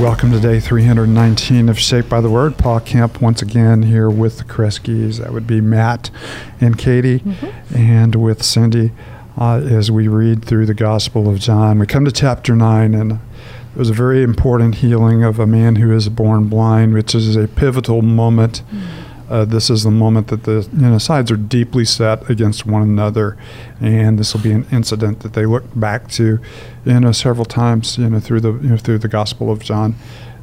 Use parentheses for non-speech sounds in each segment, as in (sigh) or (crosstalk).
welcome to day 319 of Shaped by the Word. Paul Kemp once again here with the Kreskies. That would be Matt and Katie, mm-hmm. and with Cindy uh, as we read through the Gospel of John. We come to chapter 9, and it was a very important healing of a man who is born blind, which is a pivotal moment. Mm-hmm uh, this is the moment that the you know, sides are deeply set against one another, and this will be an incident that they look back to, you know, several times, you know, through the you know, through the Gospel of John,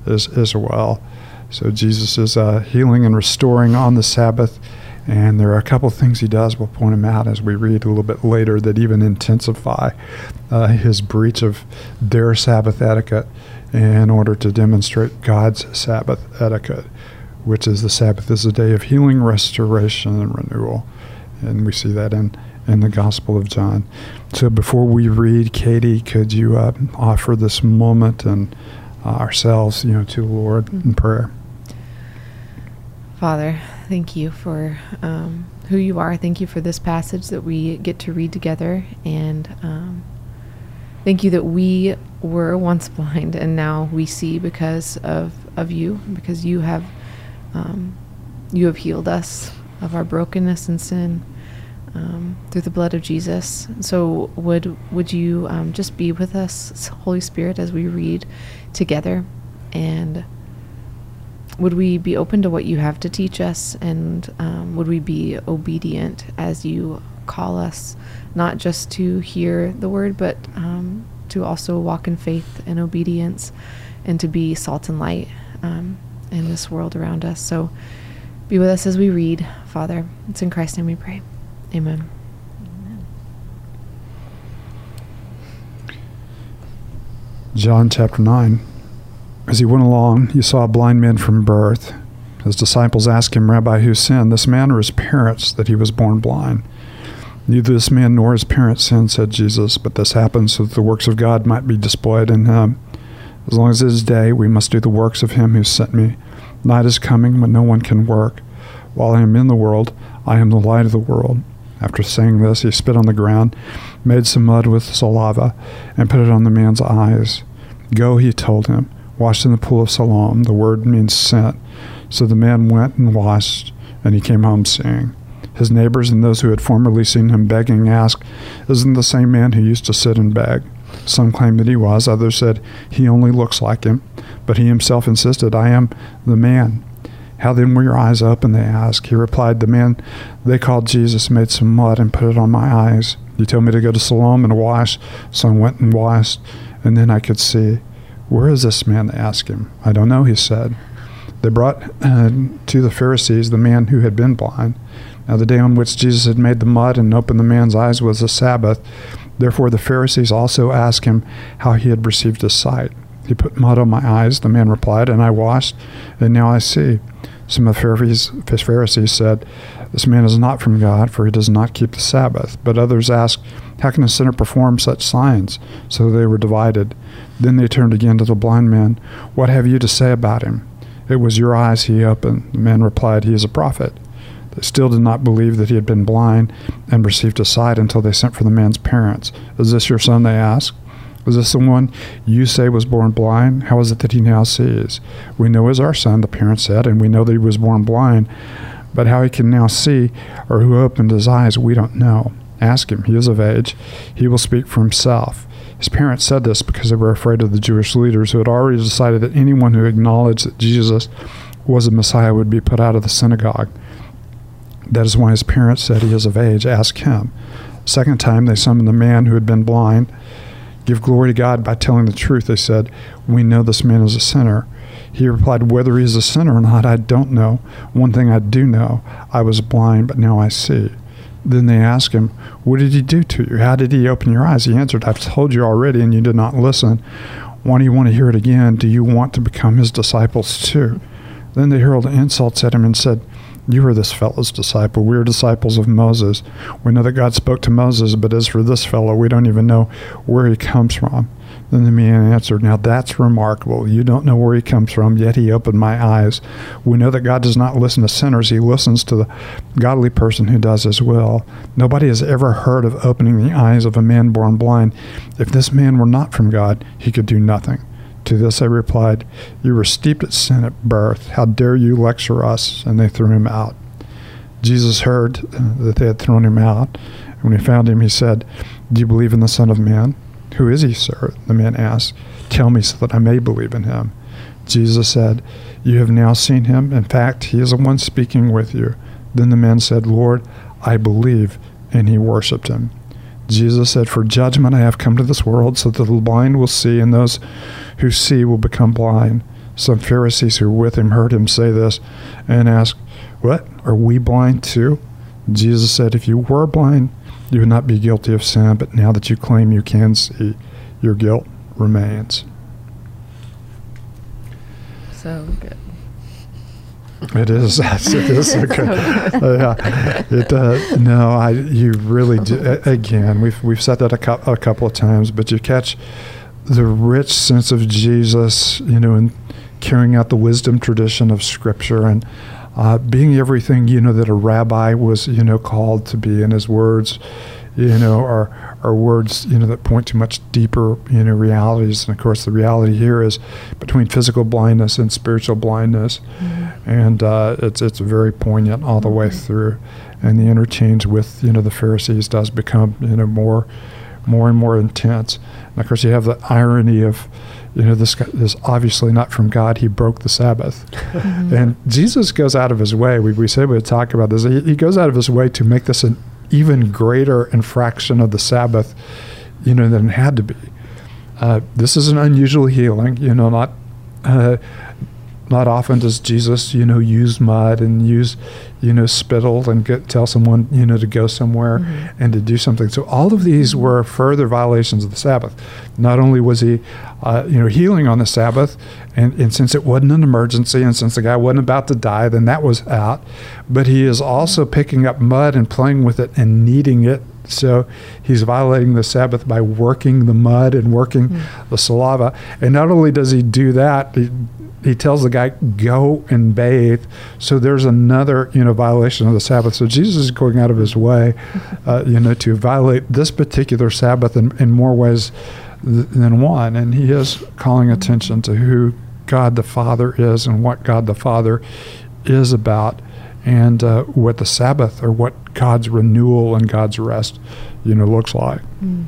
as as well. So Jesus is uh, healing and restoring on the Sabbath, and there are a couple of things he does. We'll point them out as we read a little bit later that even intensify uh, his breach of their Sabbath etiquette in order to demonstrate God's Sabbath etiquette which is the Sabbath is a day of healing, restoration, and renewal. And we see that in, in the Gospel of John. So before we read, Katie, could you uh, offer this moment and uh, ourselves, you know, to the Lord in prayer? Father, thank you for um, who you are. Thank you for this passage that we get to read together. And um, thank you that we were once blind and now we see because of, of you, because you have um, you have healed us of our brokenness and sin um, through the blood of Jesus. So would would you um, just be with us, Holy Spirit, as we read together, and would we be open to what you have to teach us, and um, would we be obedient as you call us, not just to hear the word, but um, to also walk in faith and obedience, and to be salt and light. Um, in this world around us. So be with us as we read, Father. It's in Christ's name we pray. Amen. John chapter 9. As he went along, he saw a blind man from birth. His disciples asked him, Rabbi, who sinned, this man or his parents, that he was born blind? Neither this man nor his parents sinned, said Jesus, but this happened so that the works of God might be displayed in him. As long as it is day, we must do the works of him who sent me. Night is coming when no one can work. While I am in the world, I am the light of the world. After saying this, he spit on the ground, made some mud with saliva, and put it on the man's eyes. Go, he told him, wash in the pool of Siloam. The word means sent. So the man went and washed, and he came home seeing. His neighbors and those who had formerly seen him begging asked, Isn't the same man who used to sit and beg? Some claimed that he was, others said he only looks like him, but he himself insisted, I am the man. How then were your eyes open? They asked. He replied, The man they called Jesus made some mud and put it on my eyes. He told me to go to Siloam and wash, so I went and washed, and then I could see. Where is this man? They asked him. I don't know, he said. They brought uh, to the Pharisees the man who had been blind. Now, the day on which Jesus had made the mud and opened the man's eyes was the Sabbath. Therefore, the Pharisees also asked him how he had received his sight. He put mud on my eyes, the man replied, and I washed, and now I see. Some of the Pharisees said, This man is not from God, for he does not keep the Sabbath. But others asked, How can a sinner perform such signs? So they were divided. Then they turned again to the blind man. What have you to say about him? It was your eyes he opened. The man replied, He is a prophet. Still did not believe that he had been blind and received a sight until they sent for the man's parents. Is this your son? They asked. Is this the one you say was born blind? How is it that he now sees? We know is our son, the parents said, and we know that he was born blind. But how he can now see or who opened his eyes, we don't know. Ask him. He is of age. He will speak for himself. His parents said this because they were afraid of the Jewish leaders who had already decided that anyone who acknowledged that Jesus was a Messiah would be put out of the synagogue. That is why his parents said he is of age. Ask him. Second time, they summoned the man who had been blind. Give glory to God by telling the truth. They said, We know this man is a sinner. He replied, Whether he is a sinner or not, I don't know. One thing I do know I was blind, but now I see. Then they asked him, What did he do to you? How did he open your eyes? He answered, I've told you already, and you did not listen. Why do you want to hear it again? Do you want to become his disciples too? Then they hurled insults at him and said, you are this fellow's disciple. We are disciples of Moses. We know that God spoke to Moses, but as for this fellow, we don't even know where he comes from. Then the man answered, Now that's remarkable. You don't know where he comes from, yet he opened my eyes. We know that God does not listen to sinners, he listens to the godly person who does his will. Nobody has ever heard of opening the eyes of a man born blind. If this man were not from God, he could do nothing. To this I replied, You were steeped in sin at birth. How dare you lecture us? And they threw him out. Jesus heard that they had thrown him out. And when he found him, he said, Do you believe in the Son of Man? Who is he, sir? The man asked. Tell me so that I may believe in him. Jesus said, You have now seen him. In fact, he is the one speaking with you. Then the man said, Lord, I believe. And he worshipped him. Jesus said, For judgment I have come to this world, so that the blind will see, and those who see will become blind. Some Pharisees who were with him heard him say this and asked, What? Are we blind too? Jesus said, If you were blind, you would not be guilty of sin, but now that you claim you can see, your guilt remains. So good. It is. (laughs) It is (laughs) yeah. It. Uh, no, I. You really do. Again, we've we've said that a, cu- a couple of times, but you catch the rich sense of Jesus, you know, in carrying out the wisdom tradition of Scripture and uh, being everything you know that a rabbi was you know called to be in his words you know are are words you know that point to much deeper you know realities and of course the reality here is between physical blindness and spiritual blindness mm-hmm. And uh, it's it's very poignant all the way mm-hmm. through and the interchange with you know the Pharisees does become you know more more and more intense and of course you have the irony of you know, this is obviously not from God. He broke the Sabbath. Mm-hmm. And Jesus goes out of his way. We, we said we talk about this. He, he, goes out of his way to make this an even greater infraction of the Sabbath, you know, than it had to be. Uh, this is an unusual healing, you know, not. Uh, not often does Jesus, you know, use mud and use, you know, spittle and get, tell someone, you know, to go somewhere mm-hmm. and to do something. So all of these were further violations of the Sabbath. Not only was he, uh, you know, healing on the Sabbath, and, and since it wasn't an emergency and since the guy wasn't about to die, then that was out. But he is also picking up mud and playing with it and kneading it so he's violating the Sabbath by working the mud and working mm. the saliva. And not only does he do that, he he tells the guy go and bathe. So there's another you know violation of the sabbath. So jesus is going out of his way uh, you know to violate this particular sabbath in, in more ways th- than one. And he is calling attention to who god the father is and what god the father is about and uh, what the sabbath or what god's renewal and god's rest you know looks like. Mm.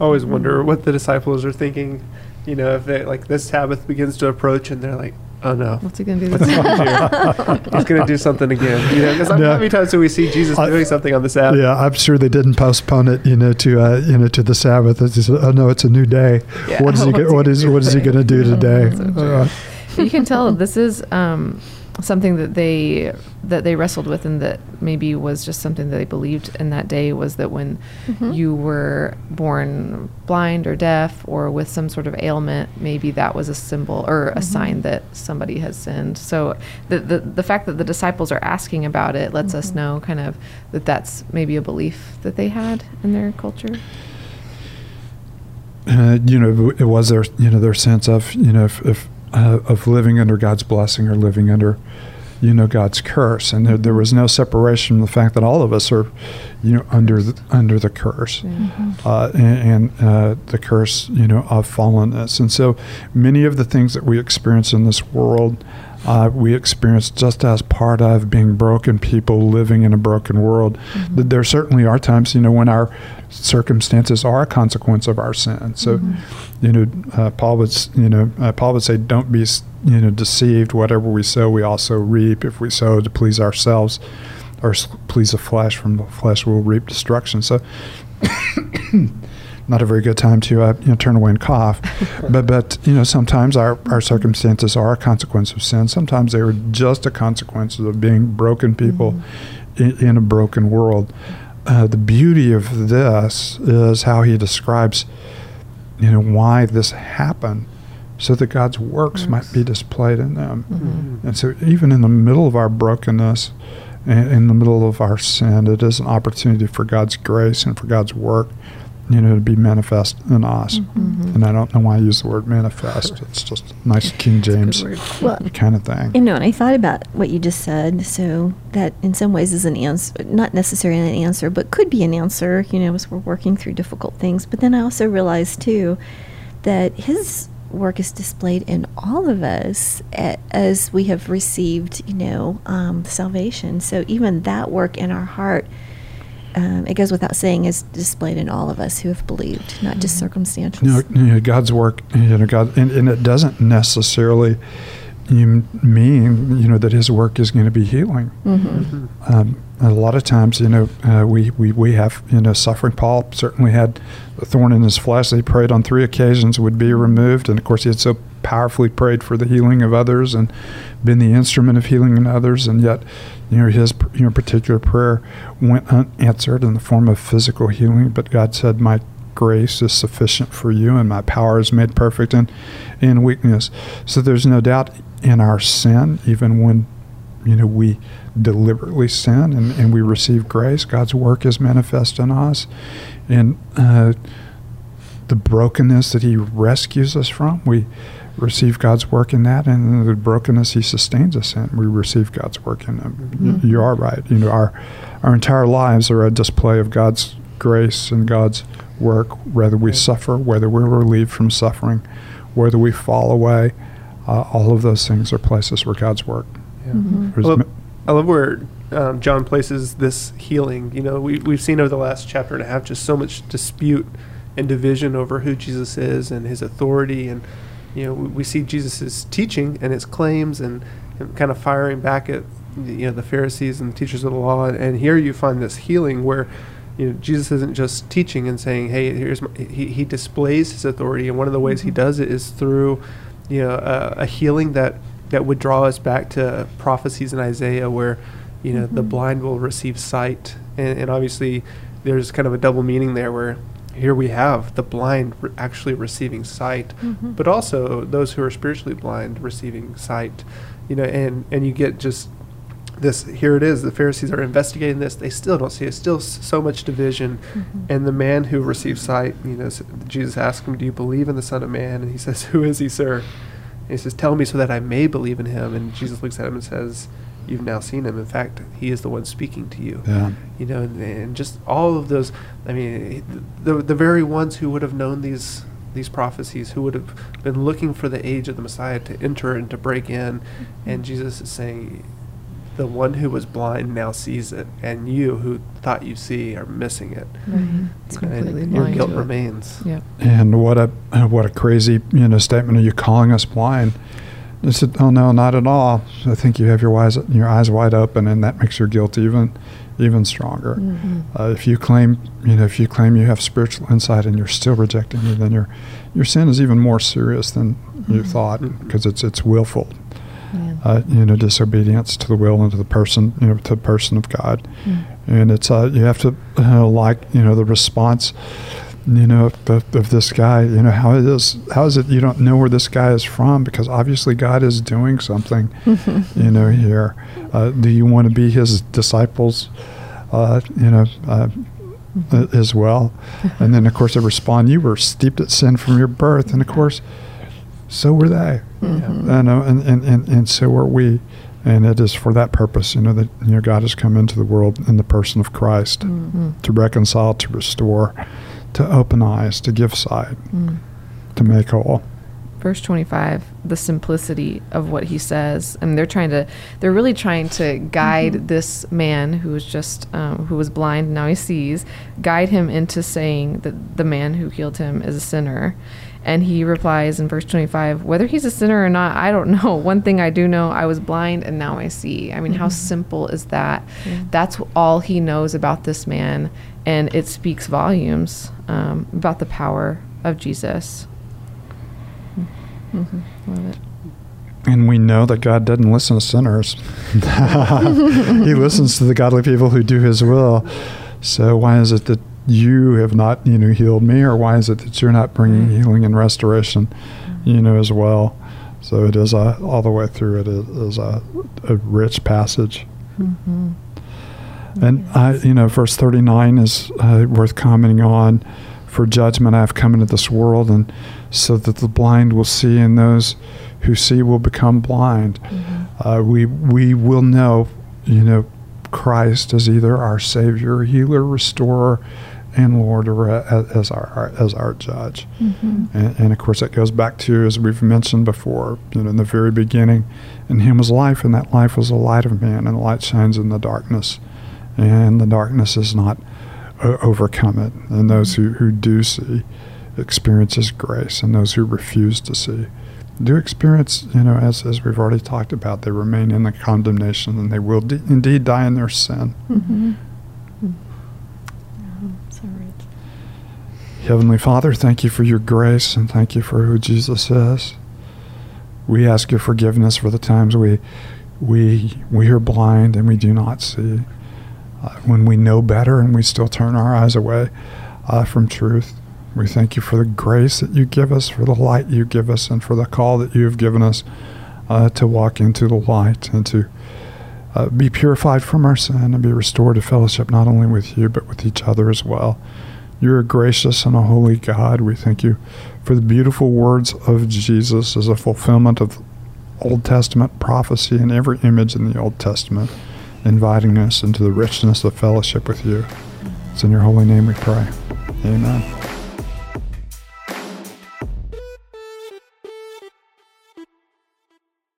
I always wonder what the disciples are thinking you know, if they like this Sabbath begins to approach and they're like, oh no, what's he gonna do? (laughs) What's he gonna do? He's gonna do something again. You know, because (laughs) no. how many times do we see Jesus I, doing something on the Sabbath? Yeah, I'm sure they didn't postpone it, you know, to uh, you know to the Sabbath. It's just, oh no, it's a new day. Yeah. What is he? (laughs) Go, what is what is he gonna do today? Uh, you can tell this is. Um, something that they that they wrestled with and that maybe was just something that they believed in that day was that when mm-hmm. you were born blind or deaf or with some sort of ailment maybe that was a symbol or a mm-hmm. sign that somebody has sinned so the, the the fact that the disciples are asking about it lets mm-hmm. us know kind of that that's maybe a belief that they had in their culture uh, you know it was their you know their sense of you know if, if uh, of living under God's blessing or living under, you know, God's curse. And there, there was no separation from the fact that all of us are, you know, under the, under the curse, mm-hmm. uh, and, and uh, the curse, you know, of fallenness. And so, many of the things that we experience in this world uh, we experience just as part of being broken people living in a broken world. Mm-hmm. There certainly are times, you know, when our circumstances are a consequence of our sin. So, mm-hmm. You know, uh, Paul would, you know, uh, Paul would say, "Don't be, you know, deceived. Whatever we sow, we also reap. If we sow to please ourselves." Or please the flesh, from the flesh we'll reap destruction. So, (coughs) not a very good time to uh, you know, turn away and cough. (laughs) but but you know sometimes our, our circumstances are a consequence of sin. Sometimes they are just a consequence of being broken people mm-hmm. in, in, a broken world. Uh, the beauty of this is how he describes you know why this happened so that God's works yes. might be displayed in them. Mm-hmm. And so even in the middle of our brokenness, in the middle of our sin, it is an opportunity for God's grace and for God's work you know, to be manifest in us. Mm-hmm. And I don't know why I use the word manifest. It's just nice King James well, kind of thing. You know, and I thought about what you just said. So that in some ways is an answer, not necessarily an answer, but could be an answer, you know, as we're working through difficult things. But then I also realized too that his work is displayed in all of us as we have received, you know, um, salvation. So even that work in our heart, um, it goes without saying, is displayed in all of us who have believed, not just circumstantial. You know, you know, God's work, you know, God, and, and it doesn't necessarily you mean, you know, that His work is going to be healing. hmm Um, a lot of times, you know, uh, we, we, we have, you know, suffering. Paul certainly had a thorn in his flesh. He prayed on three occasions would be removed. And of course, he had so powerfully prayed for the healing of others and been the instrument of healing in others. And yet, you know, his you know, particular prayer went unanswered in the form of physical healing. But God said, My grace is sufficient for you, and my power is made perfect in, in weakness. So there's no doubt in our sin, even when you know we deliberately sin and, and we receive grace god's work is manifest in us and uh, the brokenness that he rescues us from we receive god's work in that and in the brokenness he sustains us in we receive god's work in them Mhm. you are right you know our our entire lives are a display of god's grace and god's work whether we Right. suffer whether we're relieved from suffering whether we fall away uh, all of those things are places where god's work Yeah. Mhm. There's Well, I love where um, John places this healing. You know, we, we've seen over the last chapter and a half just so much dispute and division over who Jesus is and his authority. And, you know, we, we see Jesus' teaching and his claims and, and kind of firing back at, you know, the Pharisees and the teachers of the law. And here you find this healing where, you know, Jesus isn't just teaching and saying, hey, here's my, he, he displays his authority. And one of the ways he Mhm. does it is through, you know, a, a healing that that would draw us back to prophecies in Isaiah where, you know, the Mhm. blind will receive sight. And, and obviously, there's kind of a double meaning there where here we have the blind re- actually receiving sight, Mhm. but also those who are spiritually blind receiving sight. You know, and, and you get just this here it is the pharisees are investigating this they still don't see it still s- so much division Mhm. and the man who received sight you know s- jesus asked him do you believe in the son of man and he says (laughs) who is he sir and he says tell me so that i may believe in him and jesus looks at him and says you've now seen him in fact he is the one speaking to you yeah you know and, and just all of those i mean the, the very ones who would have known these these prophecies who would have been looking for the age of the messiah to enter and to break in mm-hmm. and jesus is saying the one who was blind now sees it and you who thought you see are missing it Right. It's You know, and completely your guilt to it. remains Yep. And what a what a crazy you know statement! Are you calling us blind? I said, "Oh no, not at all. I think you have your eyes your eyes wide open, and that makes your guilt even even stronger. Mhm. Uh, if you claim you know if you claim you have spiritual insight and you're still rejecting me, then your your sin is even more serious than you Mhm. thought because it's it's willful. Yeah. Uh, you know, disobedience to the will and to the person, you know, to the person of God Mm. and it's uh, you have to uh, like you know the response you know of, of this guy you know how is how is it you don't know where this guy is from? Because obviously god is doing something you know here. Uh, do you want to be his disciples uh, you know uh, uh, as well? And then of course they respond you were steeped in sin from your birth. And of course so were they. Mhm. I know, and, and, and, and so were we. And it is for that purpose, you know, that you know God has come into the world in the person of Christ Mm. to reconcile, to restore, to open eyes, to give sight, Mm. to make whole. verse 25 the simplicity of what he says and they're trying to they're really trying to guide Mhm. this man who was just um, who was blind now he sees guide him into saying that the man who healed him is a sinner and he replies in verse 25 whether he's a sinner or not i don't (laughs) know one thing i do know i was blind and now i see i mean how Mhm. simple is that Yeah. that's all he knows about this man and it speaks volumes um, about the power of jesus Mhm. love it And we know that God doesn't listen to sinners. (laughs) he listens to the godly people who do his will. So why is it that you have not, you know, healed me or why is it that you're not bringing healing and restoration, you know, as well? So it is a, all the way through it is a, a rich passage. Mm-hmm. And I, you know, verse 39 is uh, worth commenting on. For judgment I have come into this world, and so that the blind will see, and those who see will become blind. Uh, we we will know, you know, Christ as either our Savior, Healer, Restorer, and Lord or as our as our judge. Mm-hmm. And, and, of course, that goes back to as we've mentioned before. You know, in the very beginning, in Him was life, and that life was the light of man, and the light shines in the darkness, and the darkness is not uh, overcome it. And those who, who do see experiences grace, and those who refuse to see do experience, you know, as, as we've already talked about, they remain in the condemnation and they will de- indeed die in their sin. Mm-hmm. Heavenly Father, thank you for your grace and thank you for who Jesus is. We ask your forgiveness for the times we we we are blind and we do not see. Uh, when we know better and we still turn our eyes away uh, from truth. We thank you for the grace that you give us, for the light you give us, and for the call that you have given us uh, to walk into the light and to uh, be purified from our sin and be restored to fellowship not only with you but with each other as well. You're a gracious and a holy God. We thank you for the beautiful words of Jesus as a fulfillment of Old Testament prophecy and every image in the Old Testament, inviting us into the richness of fellowship with you. It's in your holy name we pray. Amen.